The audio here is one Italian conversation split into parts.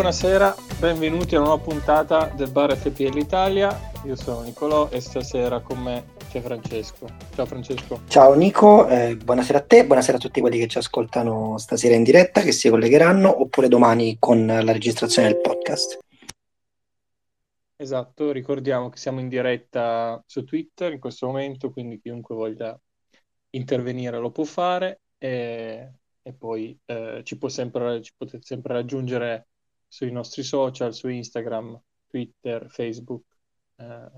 Buonasera, benvenuti a una nuova puntata del Bar FPL Italia. Io sono Nicolò e stasera con me c'è Francesco. Ciao Francesco. Ciao Nico, eh, buonasera a te, buonasera a tutti quelli che ci ascoltano stasera in diretta, che si collegheranno, oppure domani con la registrazione del podcast. Esatto, ricordiamo che siamo in diretta su Twitter in questo momento, quindi chiunque voglia intervenire lo può fare e, e poi eh, ci, può sempre, ci potete sempre raggiungere sui nostri social, su Instagram, Twitter, Facebook, eh,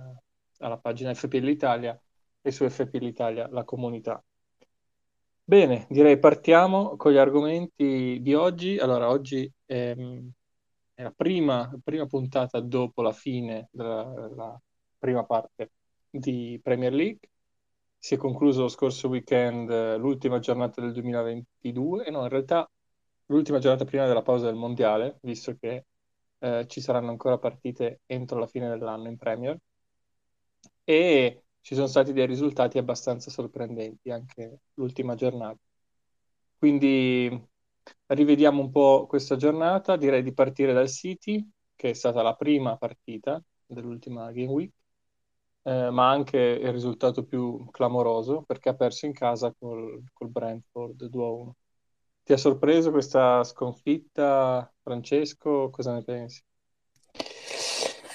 alla pagina FPL Italia e su FPL Italia la comunità. Bene, direi partiamo con gli argomenti di oggi. Allora, oggi ehm, è la prima, prima puntata dopo la fine della prima parte di Premier League. Si è concluso lo scorso weekend eh, l'ultima giornata del 2022 e no, in realtà l'ultima giornata prima della pausa del mondiale, visto che eh, ci saranno ancora partite entro la fine dell'anno in Premier. E ci sono stati dei risultati abbastanza sorprendenti anche l'ultima giornata. Quindi Rivediamo un po' questa giornata, direi di partire dal City, che è stata la prima partita dell'ultima Game Week, eh, ma anche il risultato più clamoroso perché ha perso in casa col, col Brentford 2-1. Ti ha sorpreso questa sconfitta, Francesco? Cosa ne pensi?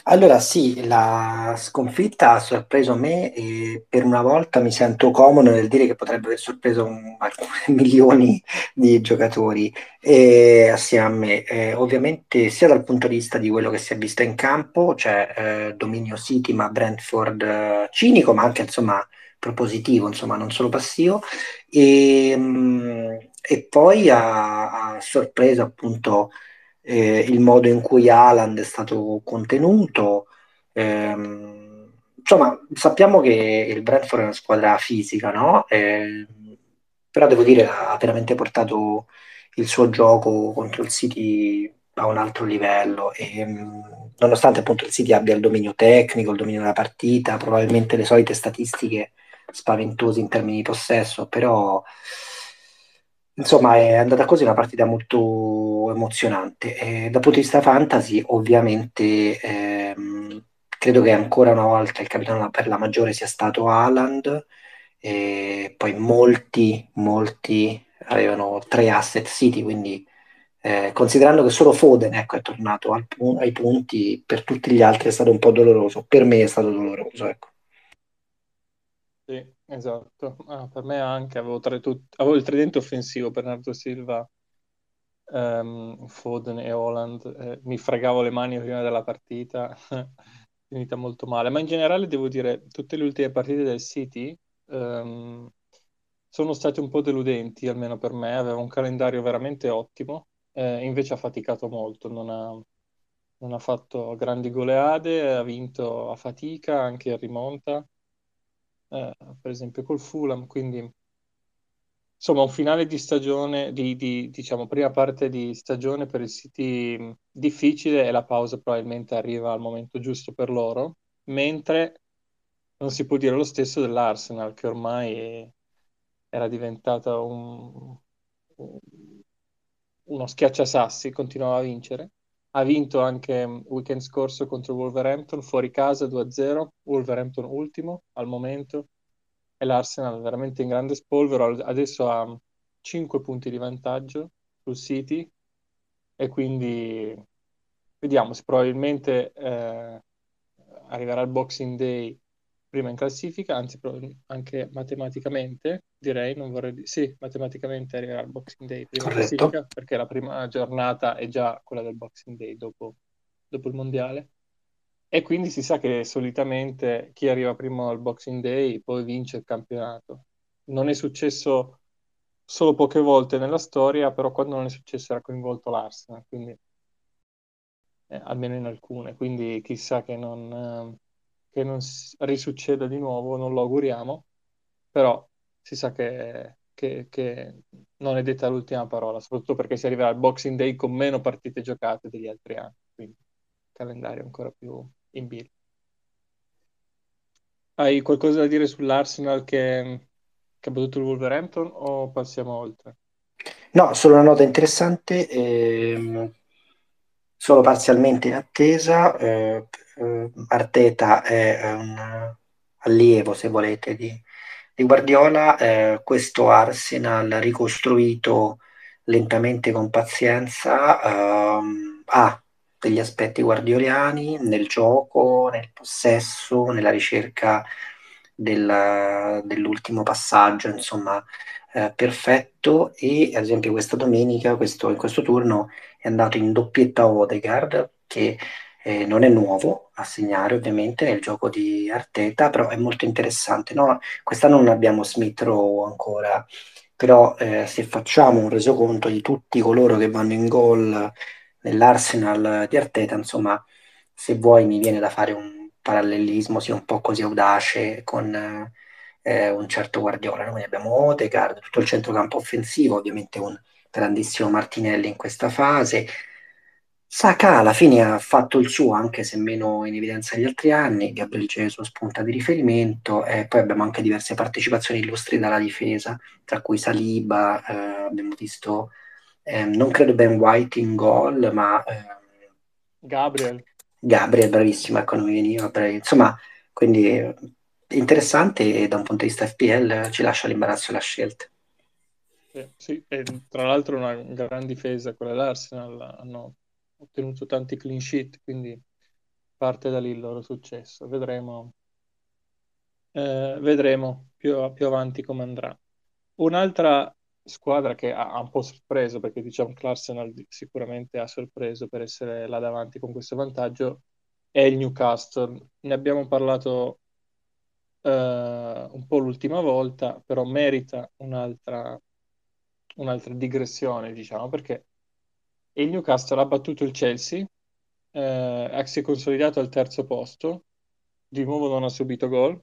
Allora sì, la sconfitta ha sorpreso me e per una volta mi sento comodo nel dire che potrebbe aver sorpreso un- alcuni milioni di giocatori e assieme a me. Eh, ovviamente sia dal punto di vista di quello che si è visto in campo, cioè eh, dominio City ma Brentford eh, cinico, ma anche insomma propositivo, insomma non solo passivo. E, mh, e poi ha, ha sorpreso appunto eh, il modo in cui Haaland è stato contenuto. Ehm, insomma, sappiamo che il Brentford è una squadra fisica, no? Eh, però devo dire ha veramente portato il suo gioco contro il City a un altro livello e nonostante appunto il City abbia il dominio tecnico, il dominio della partita, probabilmente le solite statistiche spaventose in termini di possesso, però Insomma, è andata così una partita molto emozionante. E dal punto di vista fantasy, ovviamente, ehm, credo che ancora una volta il capitano per la maggiore sia stato Haaland, e poi molti, molti avevano tre asset City, quindi eh, considerando che solo Foden ecco, è tornato al ai punti, per tutti gli altri è stato un po' doloroso, per me è stato doloroso. Ecco. Esatto. Ah, per me anche avevo, tra tut- avevo il tridente offensivo, Bernardo Silva, ehm, Foden e Holland. Eh, mi fregavo le mani prima della partita, finita molto male. Ma in generale devo dire, tutte le ultime partite del City ehm, sono state un po' deludenti, almeno per me. Aveva un calendario veramente ottimo, eh, invece ha faticato molto, non ha, non ha fatto grandi goleade, ha vinto a fatica, anche in rimonta eh, per esempio col Fulham, quindi insomma un finale di stagione, di, di, diciamo prima parte di stagione per il City difficile e la pausa probabilmente arriva al momento giusto per loro, mentre non si può dire lo stesso dell'Arsenal che ormai era diventata un, uno schiacciasassi, continuava a vincere. Ha vinto anche il weekend scorso contro Wolverhampton, fuori casa 2-0, Wolverhampton ultimo al momento, e l'Arsenal veramente in grande spolvero, adesso ha 5 punti di vantaggio sul City, e quindi vediamo se probabilmente eh, arriverà il Boxing Day prima in classifica, anzi anche matematicamente, direi, non vorrei sì, matematicamente arriverà il Boxing Day prima Corretto. in classifica, perché la prima giornata è già quella del Boxing Day dopo, dopo il Mondiale. E quindi si sa che solitamente chi arriva prima al Boxing Day poi vince il campionato. Non è successo solo poche volte nella storia, però quando non è successo era coinvolto l'Arsenal, quindi eh, almeno in alcune, quindi chissà che non, eh, che non risucceda di nuovo, non lo auguriamo, però si sa che, che, che, non è detta l'ultima parola, soprattutto perché si arriverà al Boxing Day con meno partite giocate degli altri anni, quindi calendario ancora più in bilico. Hai qualcosa da dire sull'Arsenal che, che ha battuto il Wolverhampton o passiamo oltre? No, solo una nota interessante. Ehm solo parzialmente in attesa. eh, eh, Arteta è un allievo, se volete, di, di Guardiola. eh, questo Arsenal ricostruito lentamente con pazienza ehm, ha degli aspetti guardioliani nel gioco, nel possesso, nella ricerca del- dell'ultimo passaggio, insomma, eh, perfetto. E ad esempio questa domenica, questo- in questo turno, è andato in doppietta Odegaard, che eh, non è nuovo a segnare ovviamente nel gioco di Arteta, però è molto interessante. no? Quest'anno non abbiamo Smith Rowe ancora, però eh, se facciamo un resoconto di tutti coloro che vanno in gol nell'Arsenal di Arteta, insomma, se vuoi mi viene da fare un parallelismo sia un po' così audace con eh, un certo Guardiola. Noi abbiamo Odegaard, tutto il centrocampo offensivo, ovviamente un grandissimo Martinelli in questa fase. Saka alla fine ha fatto il suo, anche se meno in evidenza negli altri anni. Gabriel Jesus spunta di riferimento, e poi abbiamo anche diverse partecipazioni illustri dalla difesa, tra cui Saliba, eh, abbiamo visto, eh, non credo Ben White in gol, ma eh, Gabriel. Gabriel, bravissimo, ecco, non mi veniva, bravi. insomma, quindi eh, interessante e da un punto di vista FPL ci lascia l'imbarazzo la scelta. Eh, sì, e tra l'altro una gran difesa quella dell'Arsenal, hanno ottenuto tanti clean sheet, quindi parte da lì il loro successo. Vedremo, eh, vedremo più, più avanti come andrà. Un'altra squadra che ha, ha un po' sorpreso, perché diciamo che l'Arsenal sicuramente ha sorpreso per essere là davanti con questo vantaggio, è il Newcastle. Ne abbiamo parlato un po' l'ultima volta, però merita un'altra un'altra digressione, diciamo, perché il Newcastle ha battuto il Chelsea, eh, si è consolidato al terzo posto, di nuovo non ha subito gol,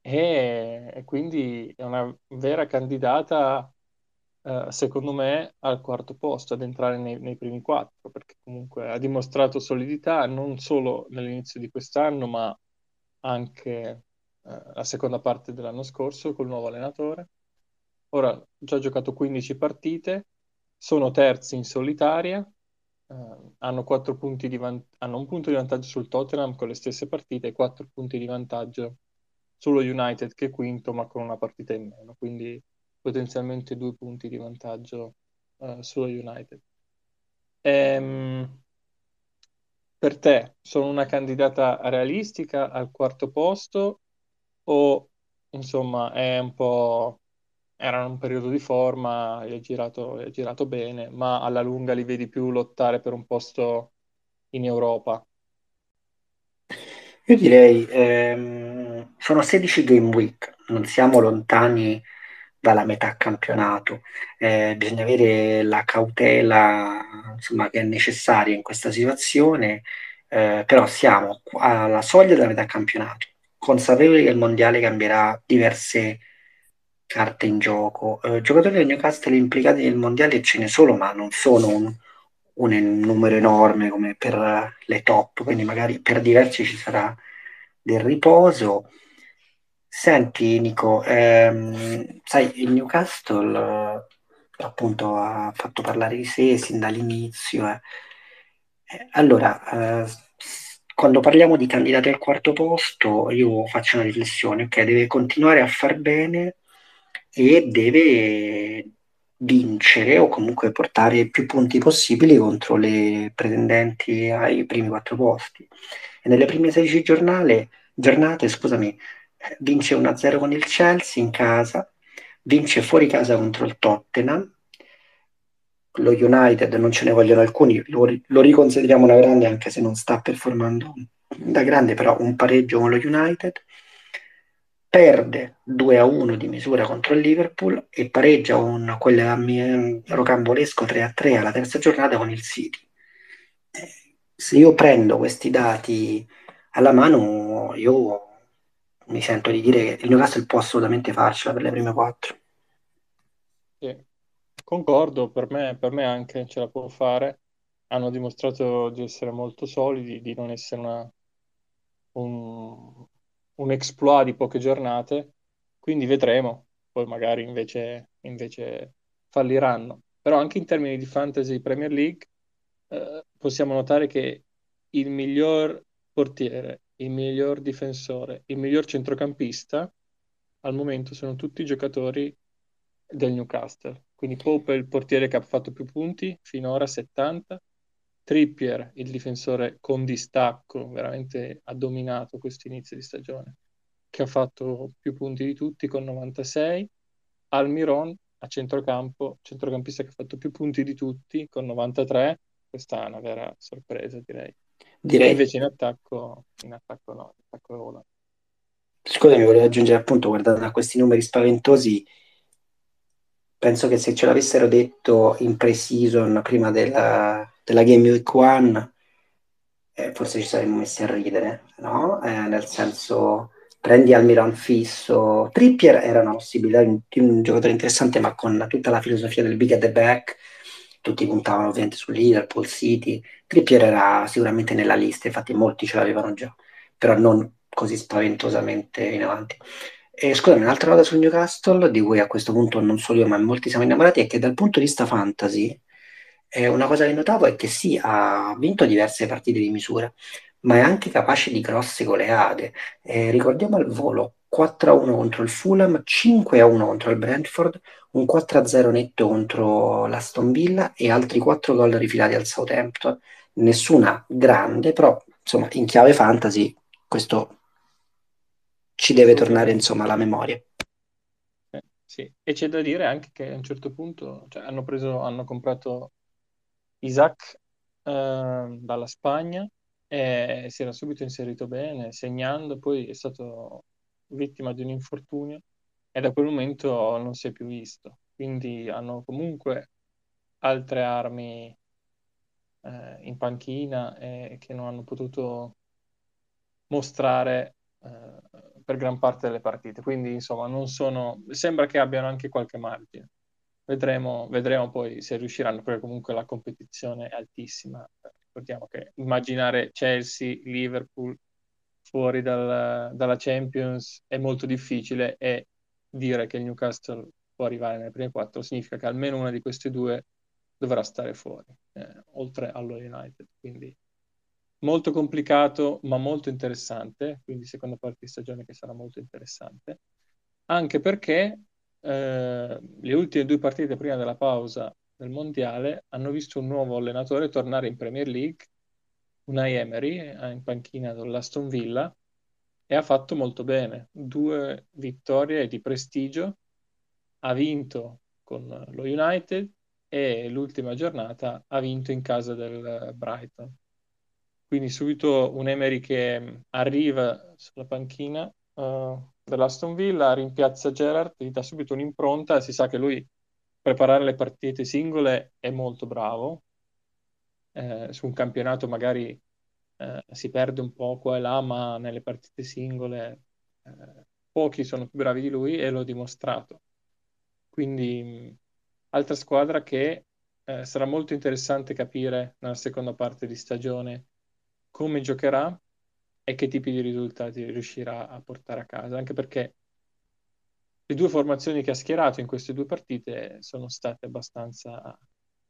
e, e quindi è una vera candidata, eh, secondo me, al quarto posto, ad entrare nei, nei primi quattro, perché comunque ha dimostrato solidità non solo nell'inizio di quest'anno, ma anche eh, la seconda parte dell'anno scorso col nuovo allenatore. Ora ha già giocato 15 partite, sono terzi in solitaria, eh, hanno, van- hanno un punto di vantaggio sul Tottenham con le stesse partite e quattro punti di vantaggio sullo United che è quinto ma con una partita in meno, quindi potenzialmente due punti di vantaggio eh, sullo United. Ehm, per te sono una candidata realistica al quarto posto o insomma è un po' era un periodo di forma, è girato, è girato bene, ma alla lunga li vedi più lottare per un posto in Europa. Io direi, ehm, sono 16 game week, non siamo lontani dalla metà campionato, Eh, bisogna avere la cautela, insomma, che è necessaria in questa situazione, eh, però siamo alla soglia della metà campionato, consapevoli che il mondiale cambierà diverse carte in gioco. Eh, giocatori del Newcastle implicati nel mondiale ce ne sono, ma non sono un, un numero enorme come per le top, quindi magari per diversi ci sarà del riposo. Senti, Nico, ehm, sai, il Newcastle eh, appunto ha fatto parlare di sé sin dall'inizio. eh. Eh, Allora, eh, quando parliamo di candidati al quarto posto, io faccio una riflessione, ok? Deve continuare a far bene e deve vincere o comunque portare più punti possibili contro le pretendenti ai primi quattro posti. E nelle prime 16 giornate, giornate, scusami, vince 1-0 con il Chelsea in casa, vince fuori casa contro il Tottenham, lo United non ce ne vogliono alcuni, lo, lo riconsideriamo una grande anche se non sta performando da grande, però un pareggio con lo United, perde 2-1 di misura contro il Liverpool e pareggia un quel rocambolesco 3-3 alla terza giornata con il City. Se io prendo questi dati alla mano, io mi sento di dire che il Newcastle può assolutamente farcela per le prime quattro. Sì. Concordo, per me, per me anche ce la può fare. Hanno dimostrato di essere molto solidi, di non essere una- un, un exploit di poche giornate, quindi vedremo. Poi magari invece, invece falliranno. Però anche in termini di fantasy Premier League eh, possiamo notare che il miglior portiere, il miglior difensore, il miglior centrocampista al momento sono tutti giocatori del Newcastle. Quindi Pope è il portiere che ha fatto più punti, finora 70. Trippier, il difensore con distacco, veramente ha dominato questo inizio di stagione, che ha fatto più punti di tutti con 96. Almiron a centrocampo, centrocampista che ha fatto più punti di tutti con 93. Questa è una vera sorpresa, direi. Direi. invece in attacco, in attacco no, in attacco Roland. Scusami, volevo aggiungere appunto, guardando a questi numeri spaventosi, penso che se ce l'avessero detto in pre-season prima della, della Game Week 1, eh, forse ci saremmo messi a ridere, no? Eh, nel senso, prendi Almiron fisso. Trippier era una possibilità di un giocatore interessante, ma con tutta la filosofia del big at the back, tutti puntavano ovviamente su Liverpool, City. Trippier era sicuramente nella lista, infatti molti ce l'avevano già, però non così spaventosamente in avanti. E scusami, un'altra cosa sul Newcastle, di cui a questo punto non solo io, ma molti siamo innamorati, è che dal punto di vista fantasy, eh, una cosa che notavo è che sì, ha vinto diverse partite di misura, ma è anche capace di grosse goleade. Eh, ricordiamo al volo 4-1 contro il Fulham, 5-1 contro il Brentford, un 4-0 netto contro l'Aston Villa e altri 4 gol rifilati al Southampton. Nessuna grande, però insomma in chiave fantasy questo ci deve tornare insomma alla memoria. Sì, e c'è da dire anche che a un certo punto cioè, hanno, preso, hanno comprato Isaac eh, dalla Spagna e si era subito inserito bene, segnando, poi è stato vittima di un infortunio e da quel momento non si è più visto. Quindi hanno comunque altre armi eh, in panchina e che non hanno potuto mostrare eh, per gran parte delle partite. Quindi, insomma, non sono... sembra che abbiano anche qualche margine. Vedremo, vedremo poi se riusciranno, perché comunque la competizione è altissima. Ricordiamo che immaginare Chelsea, Liverpool fuori dal, dalla Champions è molto difficile e dire che il Newcastle può arrivare nelle prime quattro significa che almeno una di queste due dovrà stare fuori, eh, oltre allo United. Quindi molto complicato ma molto interessante, quindi seconda parte di stagione che sarà molto interessante, anche perché eh, le ultime due partite prima della pausa del mondiale hanno visto un nuovo allenatore tornare in Premier League, Unai Emery, eh, in panchina dell'Aston Villa, e ha fatto molto bene, due vittorie di prestigio, ha vinto con lo United e l'ultima giornata ha vinto in casa del Brighton. Quindi subito un Emery che arriva sulla panchina uh, dell'Aston Villa, rimpiazza Gerard, gli dà subito un'impronta, si sa che lui preparare le partite singole è molto bravo, eh, su un campionato magari eh, si perde un po' qua e là, ma nelle partite singole eh, pochi sono più bravi di lui e l'ho dimostrato. Quindi altra squadra che eh, sarà molto interessante capire nella seconda parte di stagione come giocherà e che tipi di risultati riuscirà a portare a casa, anche perché le due formazioni che ha schierato in queste due partite sono state abbastanza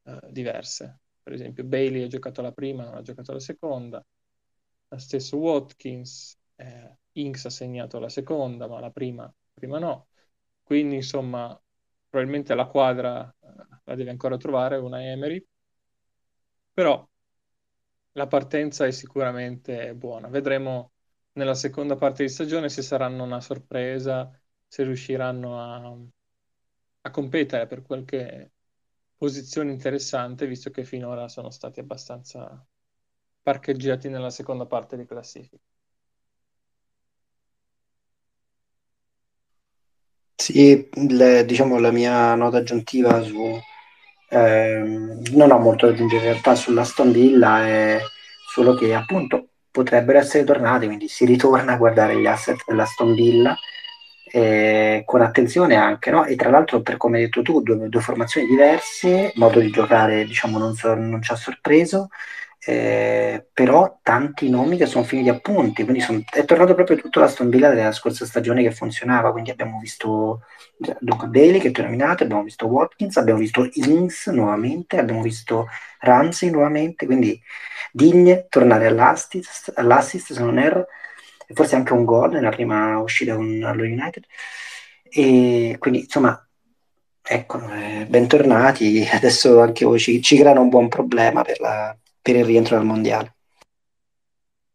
uh, diverse. Per esempio, Bailey ha giocato la prima, non ha giocato la seconda, lo stesso Watkins, eh, Inks ha segnato la seconda, ma la prima, prima no. Quindi, insomma, probabilmente la quadra uh, la deve ancora trovare una Emery, però la partenza è sicuramente buona. Vedremo nella seconda parte di stagione se saranno una sorpresa, se riusciranno a, a competere per qualche posizione interessante, visto che finora sono stati abbastanza parcheggiati nella seconda parte di classifica. Sì, le, diciamo la mia nota aggiuntiva su eh, non ho molto da aggiungere in realtà sulla Villa, è solo che appunto potrebbero essere tornati, quindi si ritorna a guardare gli asset della Villa eh, con attenzione anche, no? E tra l'altro, per come hai detto tu, due, due formazioni diverse, modo di giocare diciamo non, so, non ci ha sorpreso eh, però tanti nomi che sono finiti a punti, quindi son, è tornato proprio tutto la Villa della scorsa stagione che funzionava, quindi abbiamo visto dunque Bailey che è terminato, abbiamo visto Watkins, abbiamo visto Ings nuovamente, abbiamo visto Ramsey nuovamente, quindi Digne tornare all'assist, all'assist se non erro, forse anche un gol nella prima uscita allo United, e quindi insomma ecco, eh, bentornati, adesso anche voi ci, ci creano un buon problema per la per il rientro dal mondiale.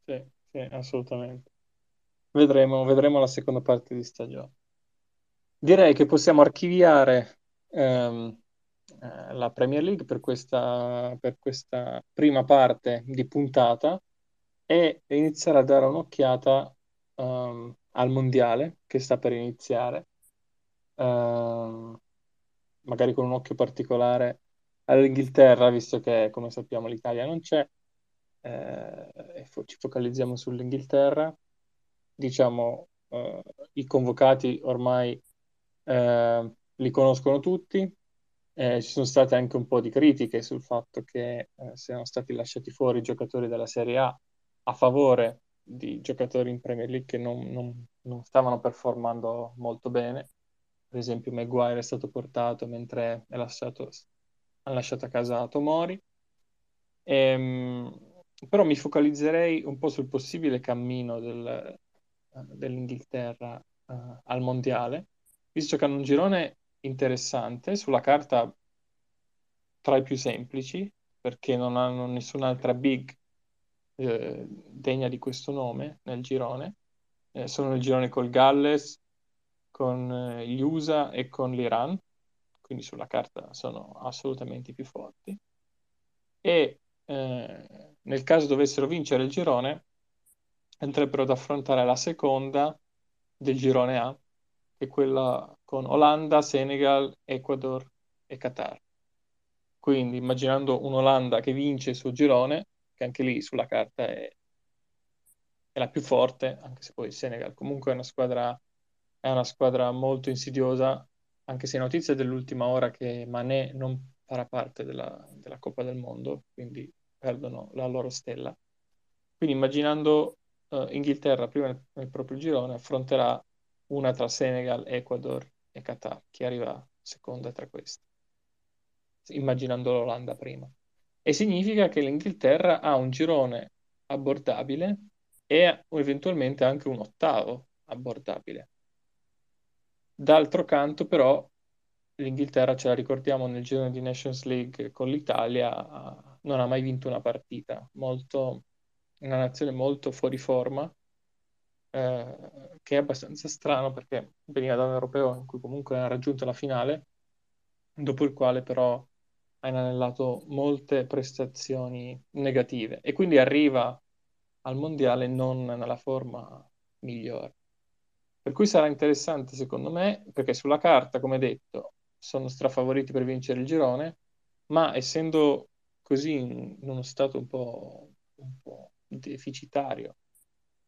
Sì, sì, assolutamente. Vedremo, vedremo la seconda parte di stagione. Direi che possiamo archiviare ehm, eh, la Premier League per questa, per questa prima parte di puntata e iniziare a dare un'occhiata um, al mondiale che sta per iniziare, uh, magari con un occhio particolare all'Inghilterra, visto che come sappiamo l'Italia non c'è, eh, fo- ci focalizziamo sull'Inghilterra. Diciamo, eh, i convocati ormai eh, li conoscono tutti, ci sono state anche un po' di critiche sul fatto che eh, siano stati lasciati fuori i giocatori della Serie A a favore di giocatori in Premier League che non, non, non stavano performando molto bene. Per esempio, Maguire è stato portato mentre è lasciato hanno lasciato a casa Tomori. Ehm, però mi focalizzerei un po' sul possibile cammino del, uh, dell'Inghilterra uh, al mondiale, visto che hanno un girone interessante, sulla carta tra i più semplici, perché non hanno nessun'altra big eh, degna di questo nome nel girone. Eh, sono nel girone col Galles, con eh, gli USA e con l'Iran quindi sulla carta sono assolutamente più forti. E eh, nel caso dovessero vincere il girone, andrebbero ad affrontare la seconda del girone A, che è quella con Olanda, Senegal, Ecuador e Qatar. Quindi immaginando un'Olanda che vince il suo girone, che anche lì sulla carta è, è la più forte, anche se poi il Senegal comunque è una squadra, è una squadra molto insidiosa anche se notizia dell'ultima ora che Mané non farà parte della, della Coppa del Mondo, quindi perdono la loro stella. Quindi immaginando uh, Inghilterra prima nel, nel, proprio girone affronterà una tra Senegal, Ecuador e Qatar, chi arriva seconda tra queste, immaginando l'Olanda prima. E significa che l'Inghilterra ha un girone abbordabile e eventualmente anche un ottavo abbordabile. D'altro canto, però, l'Inghilterra, ce la ricordiamo nel girone di Nations League con l'Italia, non ha mai vinto una partita. Molto, una nazione molto fuori forma, eh, che è abbastanza strano perché veniva da un europeo in cui comunque ha raggiunto la finale, dopo il quale però ha inanellato molte prestazioni negative e quindi arriva al mondiale non nella forma migliore. Per cui sarà interessante secondo me, perché sulla carta, come detto, sono strafavoriti per vincere il girone, ma essendo così in uno stato un po', un po deficitario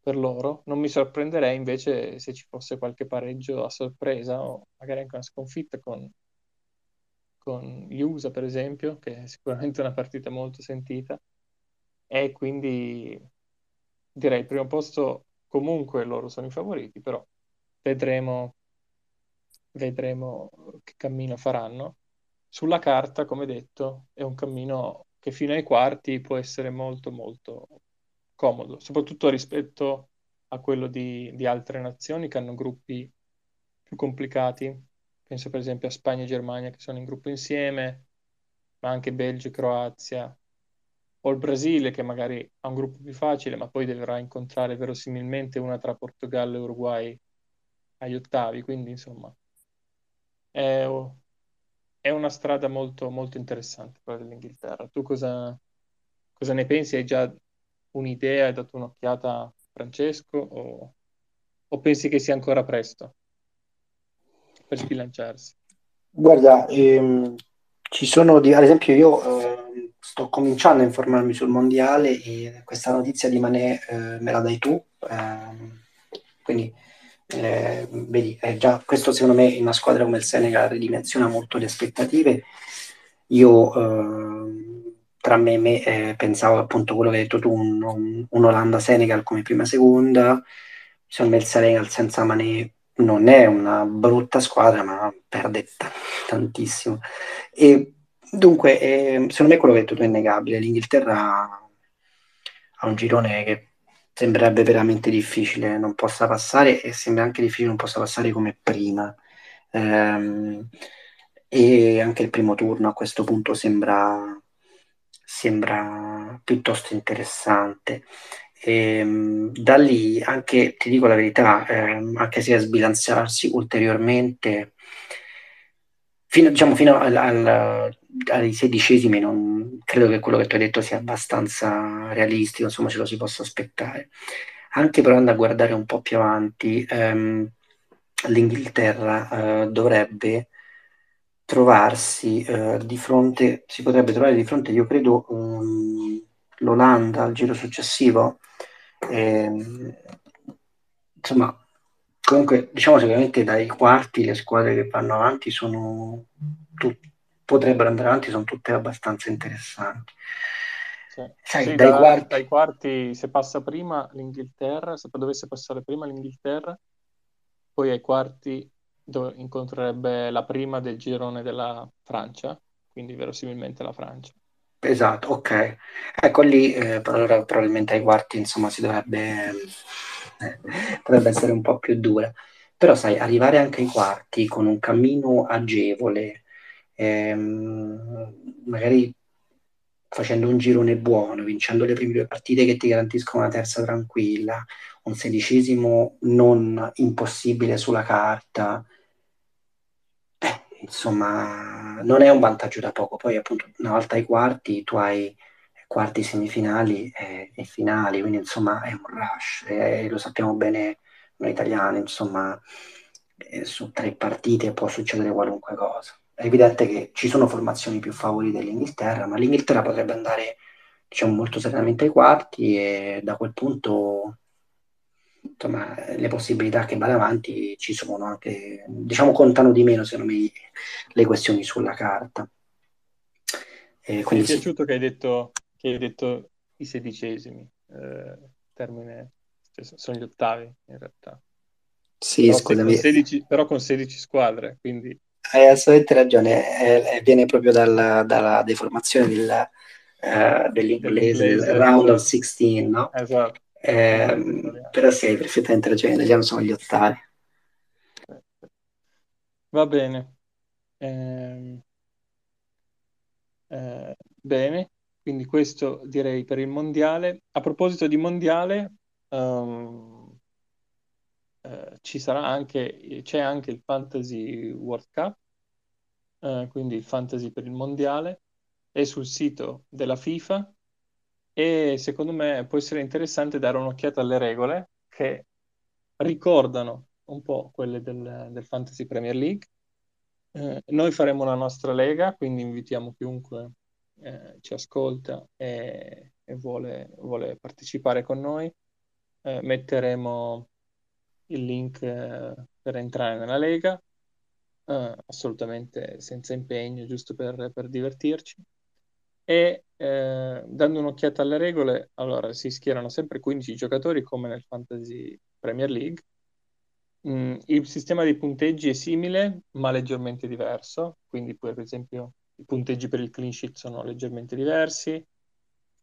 per loro, non mi sorprenderei invece se ci fosse qualche pareggio a sorpresa o magari anche una sconfitta con, con gli USA, per esempio, che è sicuramente una partita molto sentita. E quindi direi primo posto comunque loro sono i favoriti, però vedremo, vedremo che cammino faranno. Sulla carta, come detto, è un cammino che fino ai quarti può essere molto molto comodo, soprattutto rispetto a quello di, di altre nazioni che hanno gruppi più complicati. Penso per esempio a Spagna e Germania che sono in gruppo insieme, ma anche Belgio e Croazia, o il Brasile che magari ha un gruppo più facile, ma poi dovrà incontrare verosimilmente una tra Portogallo e Uruguay agli ottavi, quindi insomma è, è una strada molto, molto interessante quella dell'Inghilterra. Tu cosa, cosa ne pensi? Hai già un'idea, hai dato un'occhiata Francesco o, o pensi che sia ancora presto per sbilanciarsi? Guarda, ehm, ci sono, di, ad esempio io eh, sto cominciando a informarmi sul mondiale e questa notizia di Mané eh, me la dai tu, eh, quindi eh, vedi, eh, già questo secondo me in una squadra come il Senegal ridimensiona molto le aspettative. Io eh, tra me e me eh, pensavo appunto quello che hai detto tu, un, un, un Olanda-Senegal come prima seconda, mi sono il Senegal senza Mané non è una brutta squadra, ma perde t- tantissimo. E dunque, eh, secondo me quello che è innegabile. L'Inghilterra ha un girone che sembrerebbe veramente difficile non possa passare e sembra anche difficile non possa passare come prima. Ehm, e anche il primo turno a questo punto sembra, sembra piuttosto interessante. E, ehm, da lì anche, ti dico la verità, ehm, anche se a sbilanciarsi ulteriormente, fino, diciamo, fino al, al, ai sedicesimi non credo che quello che tu hai detto sia abbastanza realistico, insomma ce lo si possa aspettare. Anche provando a guardare un po' più avanti, ehm, l'Inghilterra eh, dovrebbe trovarsi eh, di fronte, si potrebbe trovare di fronte, io credo, um, l'Olanda al giro successivo. E, insomma, comunque, diciamo sicuramente dai quarti le squadre che vanno avanti sono tu- potrebbero andare avanti, sono tutte abbastanza interessanti. Sì. Sai, Sì, dai da- quarti, dai quarti, se passa prima l'Inghilterra, se dovesse passare prima l'Inghilterra, poi ai quarti dove incontrerebbe la prima del girone della Francia, quindi verosimilmente la Francia. Esatto, ok. Ecco lì, eh, per allora probabilmente ai quarti, insomma, si dovrebbe, eh, potrebbe essere un po' più dura. Però sai, arrivare anche ai quarti con un cammino agevole, ehm, magari facendo un girone buono, vincendo le prime due partite che ti garantiscono una terza tranquilla, un sedicesimo non impossibile sulla carta. Insomma, non è un vantaggio da poco. Poi, appunto, una volta ai quarti, tu hai quarti, semifinali e, e finali, quindi insomma è un rush. E, lo sappiamo bene noi italiani, insomma, eh, su tre partite può succedere qualunque cosa. È evidente che ci sono formazioni più favorite dell'Inghilterra, ma l'Inghilterra potrebbe andare, diciamo, molto seriamente ai quarti e da quel punto insomma, le possibilità che vada avanti ci sono anche, diciamo, contano di meno, secondo me, le questioni sulla carta. E Mi è quindi sì, piaciuto che hai detto, che hai detto i sedicesimi, eh, termine, cioè, sono gli ottavi in realtà, sì, però, se- con scusami, 16, però con 16 squadre, quindi hai assolutamente ragione, eh, eh, viene proprio dalla, dalla deformazione del, eh, dell'inglese, del dell'inglese, round of esatto, 16, no? esatto, italiano. però sì, perfettamente ragione, italiano sono gli ottavi. Va bene. Ehm, eh, bene, quindi questo direi per il mondiale. A proposito di mondiale, eh, ci sarà anche, c'è anche il Fantasy World Cup, eh, quindi il Fantasy per il mondiale, è sul sito della FIFA e secondo me può essere interessante dare un'occhiata alle regole che ricordano un po' quelle del, del Fantasy Premier League. Eh, noi faremo la nostra lega, quindi invitiamo chiunque eh, ci ascolta e, e vuole, vuole partecipare con noi. Eh, metteremo il link eh, per entrare nella lega, eh, assolutamente senza impegno, giusto per, per divertirci. E eh, dando un'occhiata alle regole, allora si schierano sempre 15 giocatori come nel Fantasy Premier League. Mm, il sistema di punteggi è simile, ma leggermente diverso. Quindi, per esempio, i punteggi per il clean sheet sono leggermente diversi.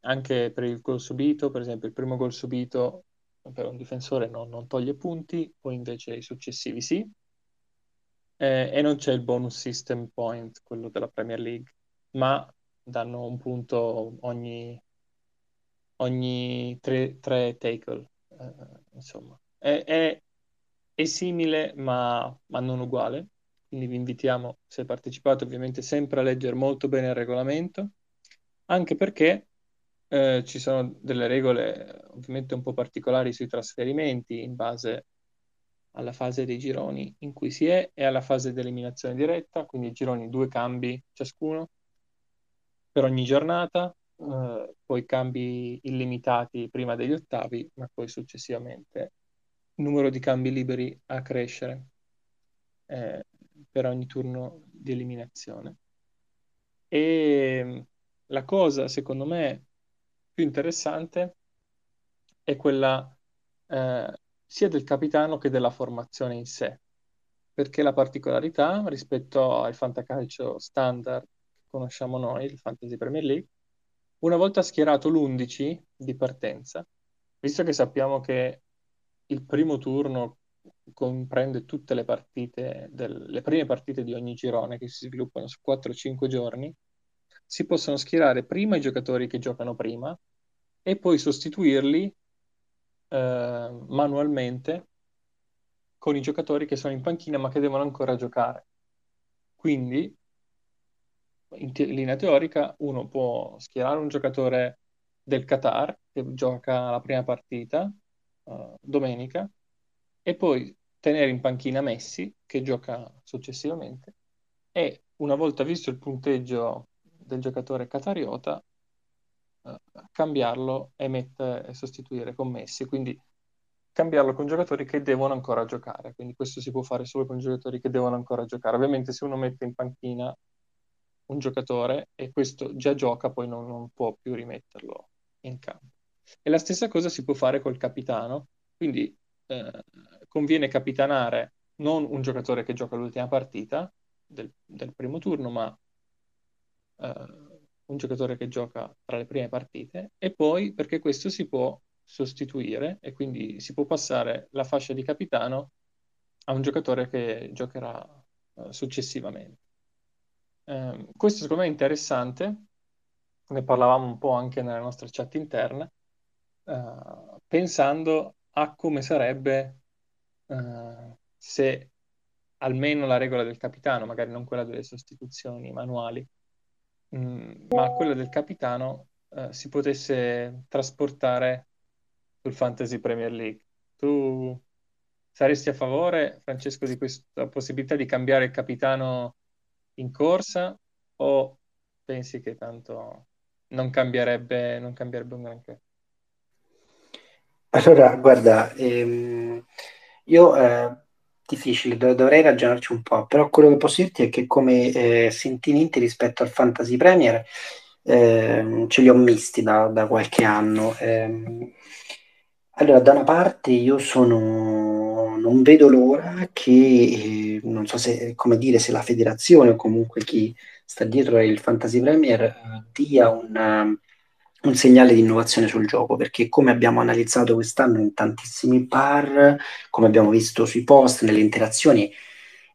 Anche per il gol subito, per esempio, il primo gol subito per un difensore non, non toglie punti, poi invece i successivi sì. Eh, e non c'è il bonus system point, quello della Premier League, ma danno un punto ogni, ogni tre, tre tackle. Eh, insomma, è, è- è simile ma, ma non uguale. Quindi vi invitiamo, se partecipate, ovviamente sempre a leggere molto bene il regolamento, anche perché eh, ci sono delle regole ovviamente un po' particolari sui trasferimenti in base alla fase dei gironi in cui si è e alla fase di eliminazione diretta, quindi gironi due cambi ciascuno per ogni giornata, eh, poi cambi illimitati prima degli ottavi, ma poi successivamente numero di cambi liberi a crescere eh, per ogni turno di eliminazione. E la cosa, secondo me, più interessante è quella eh, sia del capitano che della formazione in sé, perché la particolarità rispetto al fantacalcio standard conosciamo noi, il Fantasy Premier League, una volta schierato l'11 di partenza, visto che sappiamo che il primo turno comprende tutte le partite, del, le prime partite di ogni girone che si sviluppano su 4-5 giorni, si possono schierare prima i giocatori che giocano prima e poi sostituirli eh, manualmente con i giocatori che sono in panchina ma che devono ancora giocare. Quindi, in, te- in linea teorica, uno può schierare un giocatore del Qatar che gioca la prima partita uh, domenica e poi tenere in panchina Messi che gioca successivamente e una volta visto il punteggio del giocatore qatariota uh, cambiarlo e, mettere, e sostituire con Messi quindi cambiarlo con giocatori che devono ancora giocare. Quindi questo si può fare solo con giocatori che devono ancora giocare. Ovviamente se uno mette in panchina un giocatore e questo già gioca, poi non, non può più rimetterlo in campo. E la stessa cosa si può fare col capitano, quindi eh, conviene capitanare non un giocatore che gioca l'ultima partita del, del primo turno, ma eh, un giocatore che gioca tra le prime partite e poi perché questo si può sostituire e quindi si può passare la fascia di capitano a un giocatore che giocherà uh, successivamente. Um, questo secondo me è interessante, ne parlavamo un po' anche nella nostra chat interna, uh, pensando a come sarebbe uh, se almeno la regola del capitano, magari non quella delle sostituzioni manuali, mh, mm, ma quella del capitano si potesse trasportare sul Fantasy Premier League. Tu saresti a favore, Francesco, di questa possibilità di cambiare il capitano in corsa o pensi che tanto non cambierebbe, non cambierebbe un granché? Allora, guarda, ehm, io eh, difficile, dov- dovrei ragionarci un po', però quello che posso dirti è che come eh, sentimenti rispetto al Fantasy Premier ehm, ce li ho misti da, da qualche anno. Ehm, allora, da una parte io sono, non vedo l'ora che, eh, non so se, come dire, se la federazione o comunque chi sta dietro il Fantasy Premier eh, dia una, un segnale di innovazione sul gioco, perché come abbiamo analizzato quest'anno in tantissimi bar, come abbiamo visto sui post, nelle interazioni,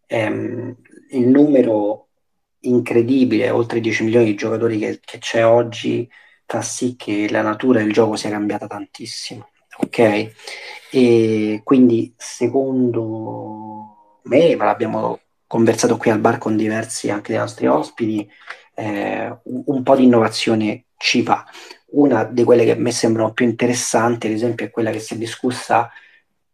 ehm, il numero incredibile, oltre 10 milioni di giocatori che, che c'è oggi, fa sì che la natura del gioco sia cambiata tantissimo ok? E quindi secondo me, ma l'abbiamo conversato qui al bar con diversi anche dei nostri ospiti, eh, un po' di innovazione ci va. Una di quelle che a me sembrano più interessanti, ad esempio, è quella che si è discussa,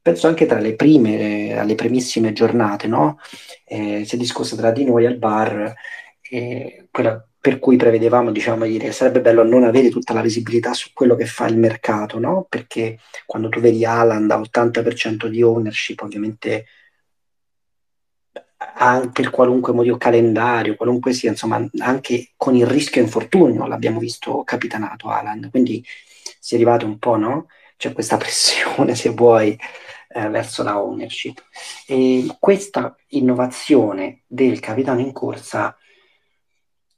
penso anche tra le prime, alle primissime giornate, no? Eh, si è discussa tra di noi al bar, eh, quella per cui prevedevamo, diciamo, di dire, sarebbe bello non avere tutta la visibilità su quello che fa il mercato, no? Perché quando tu vedi Alan a 80% di ownership, ovviamente anche per qualunque motivo calendario, qualunque sia, insomma, anche con il rischio infortunio l'abbiamo visto capitanato Alan, quindi si è arrivato un po', no? C'è questa pressione, se vuoi, eh, verso la ownership. E questa innovazione del capitano in corsa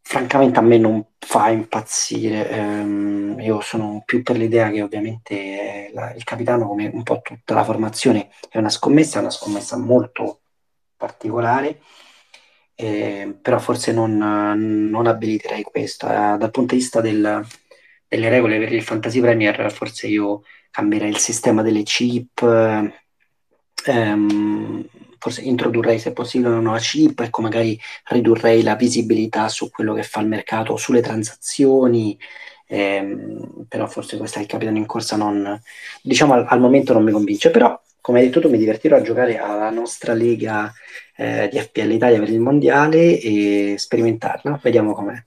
francamente a me non fa impazzire. Ehm, io sono più per l'idea che ovviamente la, il capitano, come un po' tutta la formazione, è una scommessa, è una scommessa molto particolare, eh, però forse non, non abiliterei questo. Eh, dal punto di vista del, delle regole per il Fantasy Premier, forse io cambierei il sistema delle chip. Ehm, forse introdurrei se possibile una nuova chip, ecco magari ridurrei la visibilità su quello che fa il mercato, sulle transazioni, ehm, però forse questo è il capitano in corsa non, diciamo al, al, momento non mi convince, però come hai detto tu mi divertirò a giocare alla nostra lega eh, di FPL Italia per il mondiale e sperimentarla, vediamo com'è.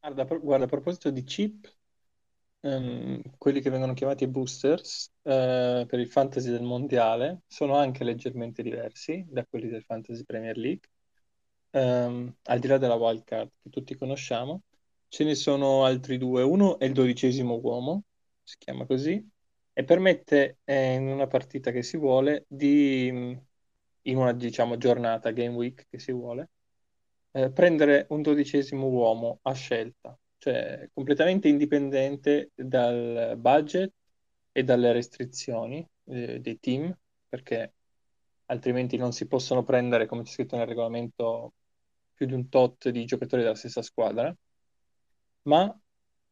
Guarda, guarda, a proposito di chip, ehm, quelli che vengono chiamati boosters eh, per il fantasy del mondiale sono anche leggermente diversi da quelli del fantasy Premier League. Um, al di là della wildcard che tutti conosciamo, ce ne sono altri due. Uno è il dodicesimo uomo, si chiama così, e permette eh, in una partita che si vuole di, in una diciamo giornata, game week che si vuole, eh, prendere un dodicesimo uomo a scelta, cioè completamente indipendente dal budget e dalle restrizioni eh, dei team, perché altrimenti non si possono prendere, come c'è scritto nel regolamento, più di un tot di giocatori della stessa squadra, ma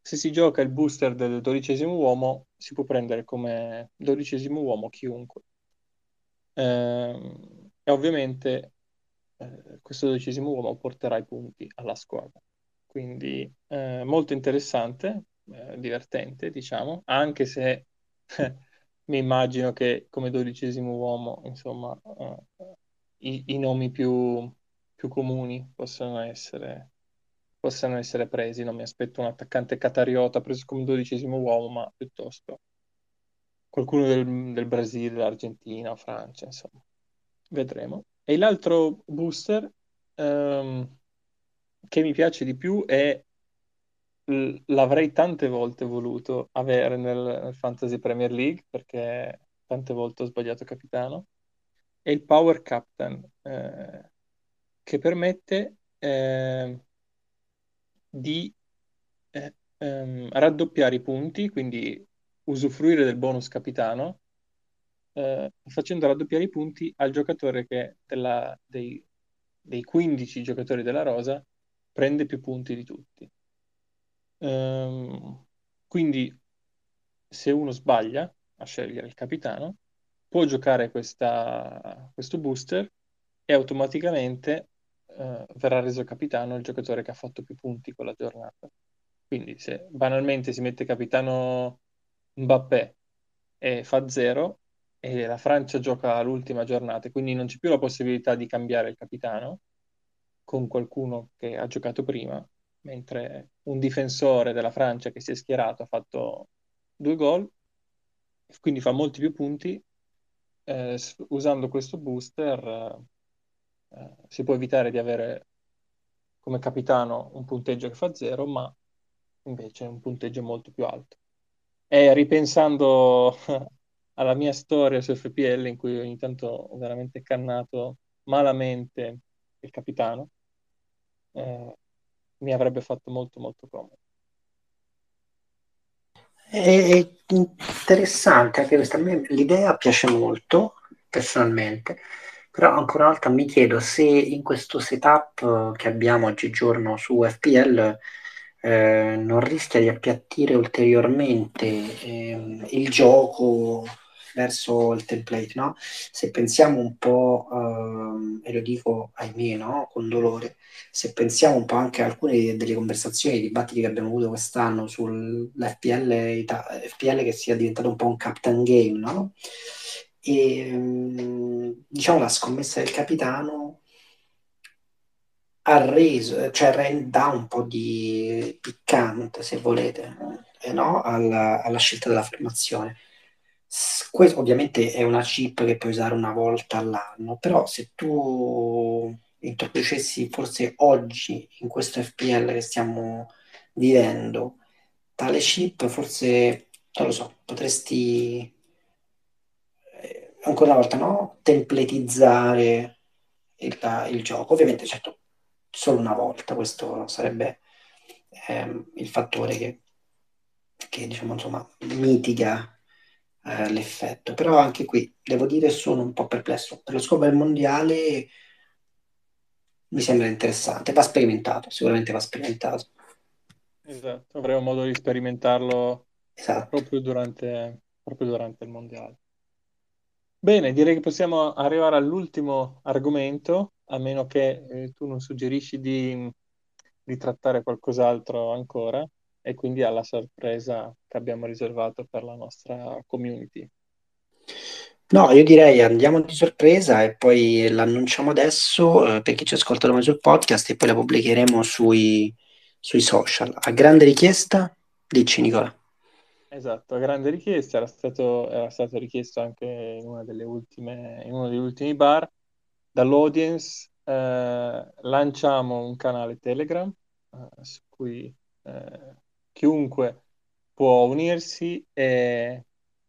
se si gioca il booster del dodicesimo uomo, si può prendere come dodicesimo uomo chiunque. Eh, e ovviamente eh, questo dodicesimo uomo porterà i punti alla squadra. Quindi eh, molto interessante, eh, divertente, diciamo, anche se mi immagino che come dodicesimo uomo, insomma, uh, i, i, nomi più, più comuni possano essere, possano essere, presi. Non mi aspetto un attaccante catariota preso come dodicesimo uomo, ma piuttosto qualcuno del, del Brasile, l'Argentina, Francia, insomma. Vedremo. E l'altro booster um, che mi piace di più è l'avrei tante volte voluto avere nel, Fantasy Premier League perché tante volte ho sbagliato capitano è il Power Captain eh, che permette eh, di eh, ehm, raddoppiare i punti quindi usufruire del bonus capitano eh, facendo raddoppiare i punti al giocatore che della, dei, dei 15 giocatori della rosa prende più punti di tutti Ehm, quindi se uno sbaglia a scegliere il capitano, può giocare questa, questo booster e automaticamente eh, verrà reso capitano il giocatore che ha fatto più punti quella giornata. Quindi se banalmente si mette capitano Mbappé e fa zero e la Francia gioca l'ultima giornata, quindi non c'è più la possibilità di cambiare il capitano con qualcuno che ha giocato prima, mentre un difensore della Francia che si è schierato ha fatto due gol, quindi fa molti più punti. Eh, usando questo booster eh, eh, si può evitare di avere come capitano un punteggio che fa zero, ma invece un punteggio molto più alto. E ripensando alla mia storia su FPL, in cui ogni tanto ho veramente cannato malamente il capitano, eh, mi avrebbe fatto molto molto comodo. È interessante anche questa. L'idea piace molto, personalmente, però ancora una volta mi chiedo se in questo setup che abbiamo oggigiorno su FPL eh, non rischia di appiattire ulteriormente eh, il gioco verso il template, no? Se pensiamo un po', ehm, e lo dico ahimè, no? Con dolore, se pensiamo un po' anche a alcune delle conversazioni, i dibattiti che abbiamo avuto quest'anno sull'FPL FPL che sia diventato un po' un captain game, no? E ehm, diciamo la scommessa del capitano ha reso, cioè dà un po' di piccante, se volete, eh, no? alla, alla scelta della formazione questo ovviamente è una chip che puoi usare una volta all'anno, però se tu introducessi forse oggi in questo FPL che stiamo vivendo tale chip, forse non lo so, potresti eh, ancora una volta no? templetizzare il, il, gioco. Ovviamente, certo, solo una volta, questo sarebbe ehm, il fattore che, che diciamo, insomma, mitiga eh, l'effetto. Però anche qui, devo dire, sono un po' perplesso. Per lo scopo del mondiale mi sembra interessante, va sperimentato, sicuramente va sperimentato. Esatto, avremo modo di sperimentarlo esatto. proprio, durante, proprio durante il mondiale. Bene, direi che possiamo arrivare all'ultimo argomento, a meno che eh, tu non suggerisci di, di trattare qualcos'altro ancora e quindi alla sorpresa che abbiamo riservato per la nostra community. No, io direi andiamo di sorpresa e poi l'annunciamo adesso eh, per chi ci ascolta domani sul podcast e poi la pubblicheremo sui, sui social. A grande richiesta, dici Nicola. Esatto, a grande richiesta, era stato, era stato richiesto anche in, una delle ultime, in uno degli ultimi bar dall'audience. Eh, lanciamo un canale Telegram eh, su cui eh, chiunque può unirsi e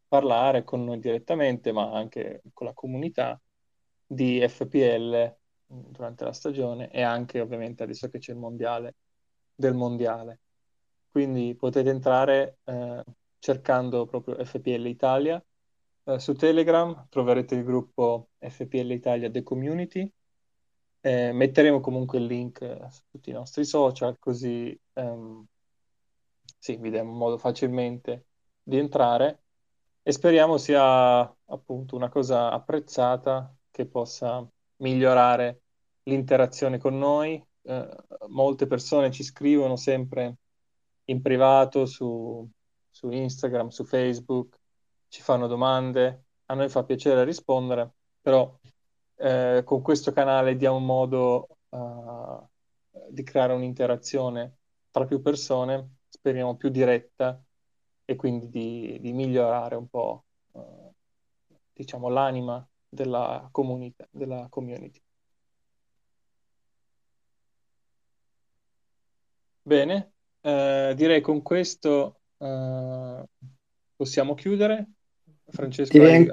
parlare con noi direttamente, ma anche con la comunità di FPL durante la stagione e anche ovviamente adesso che c'è il mondiale del mondiale. Quindi potete entrare eh, cercando proprio FPL Italia. Eh, su Telegram troverete il gruppo FPL Italia The Community. Eh, metteremo comunque il link su tutti i nostri social, così ehm, sì, vi diamo modo facilmente di entrare e speriamo sia appunto una cosa apprezzata che possa migliorare l'interazione con noi. Eh, molte persone ci scrivono sempre in privato su, su Instagram, su Facebook, ci fanno domande, a noi fa piacere rispondere, però eh, con questo canale diamo modo uh, di creare un'interazione tra più persone, speriamo più diretta e quindi di, di migliorare un po' uh, diciamo l'anima della comunità, della community. Bene, eh, direi con questo eh, possiamo chiudere. Francesco, hai...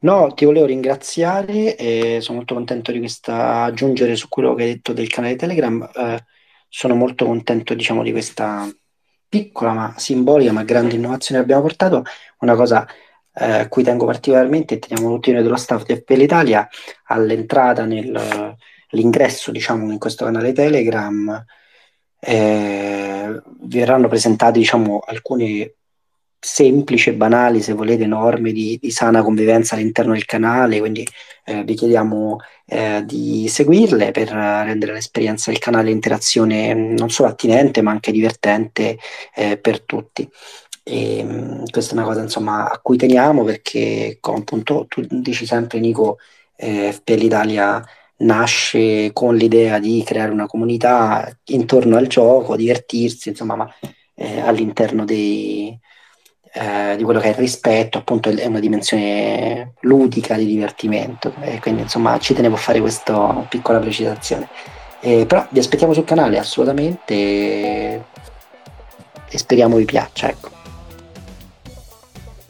No, ti volevo ringraziare e sono molto contento di questa aggiungere su quello che hai detto del canale Telegram. Eh, sono molto contento, diciamo, di questa piccola ma simbolica ma grande innovazione che abbiamo portato. Una cosa eh, a cui tengo particolarmente e teniamo tutti noi dello staff di FPL Italia all'entrata nell'ingresso, diciamo, in questo canale Telegram eh, verranno presentati diciamo, alcune semplici e banali, se volete, norme di, di sana convivenza all'interno del canale, quindi eh, vi chiediamo eh, di seguirle per rendere l'esperienza del canale interazione non solo attinente ma anche divertente eh, per tutti. E, mh, questa è una cosa insomma, a cui teniamo perché, come appunto tu dici sempre, Nico, eh, per l'Italia nasce con l'idea di creare una comunità intorno al gioco, divertirsi, insomma, ma eh, all'interno dei, eh, di quello che è il rispetto, appunto è una dimensione ludica di divertimento e quindi insomma ci tenevo a fare questa piccola precisazione. Eh, però vi aspettiamo sul canale assolutamente e, speriamo vi piaccia. Ecco.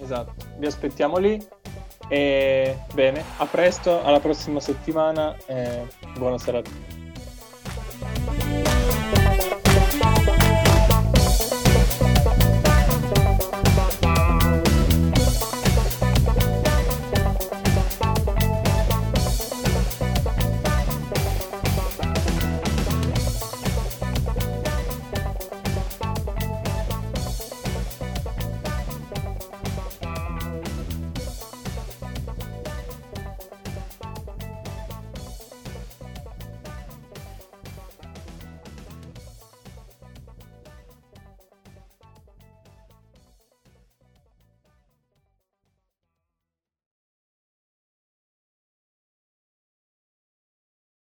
Esatto, vi aspettiamo lì e bene, a presto, alla prossima settimana e buona serata.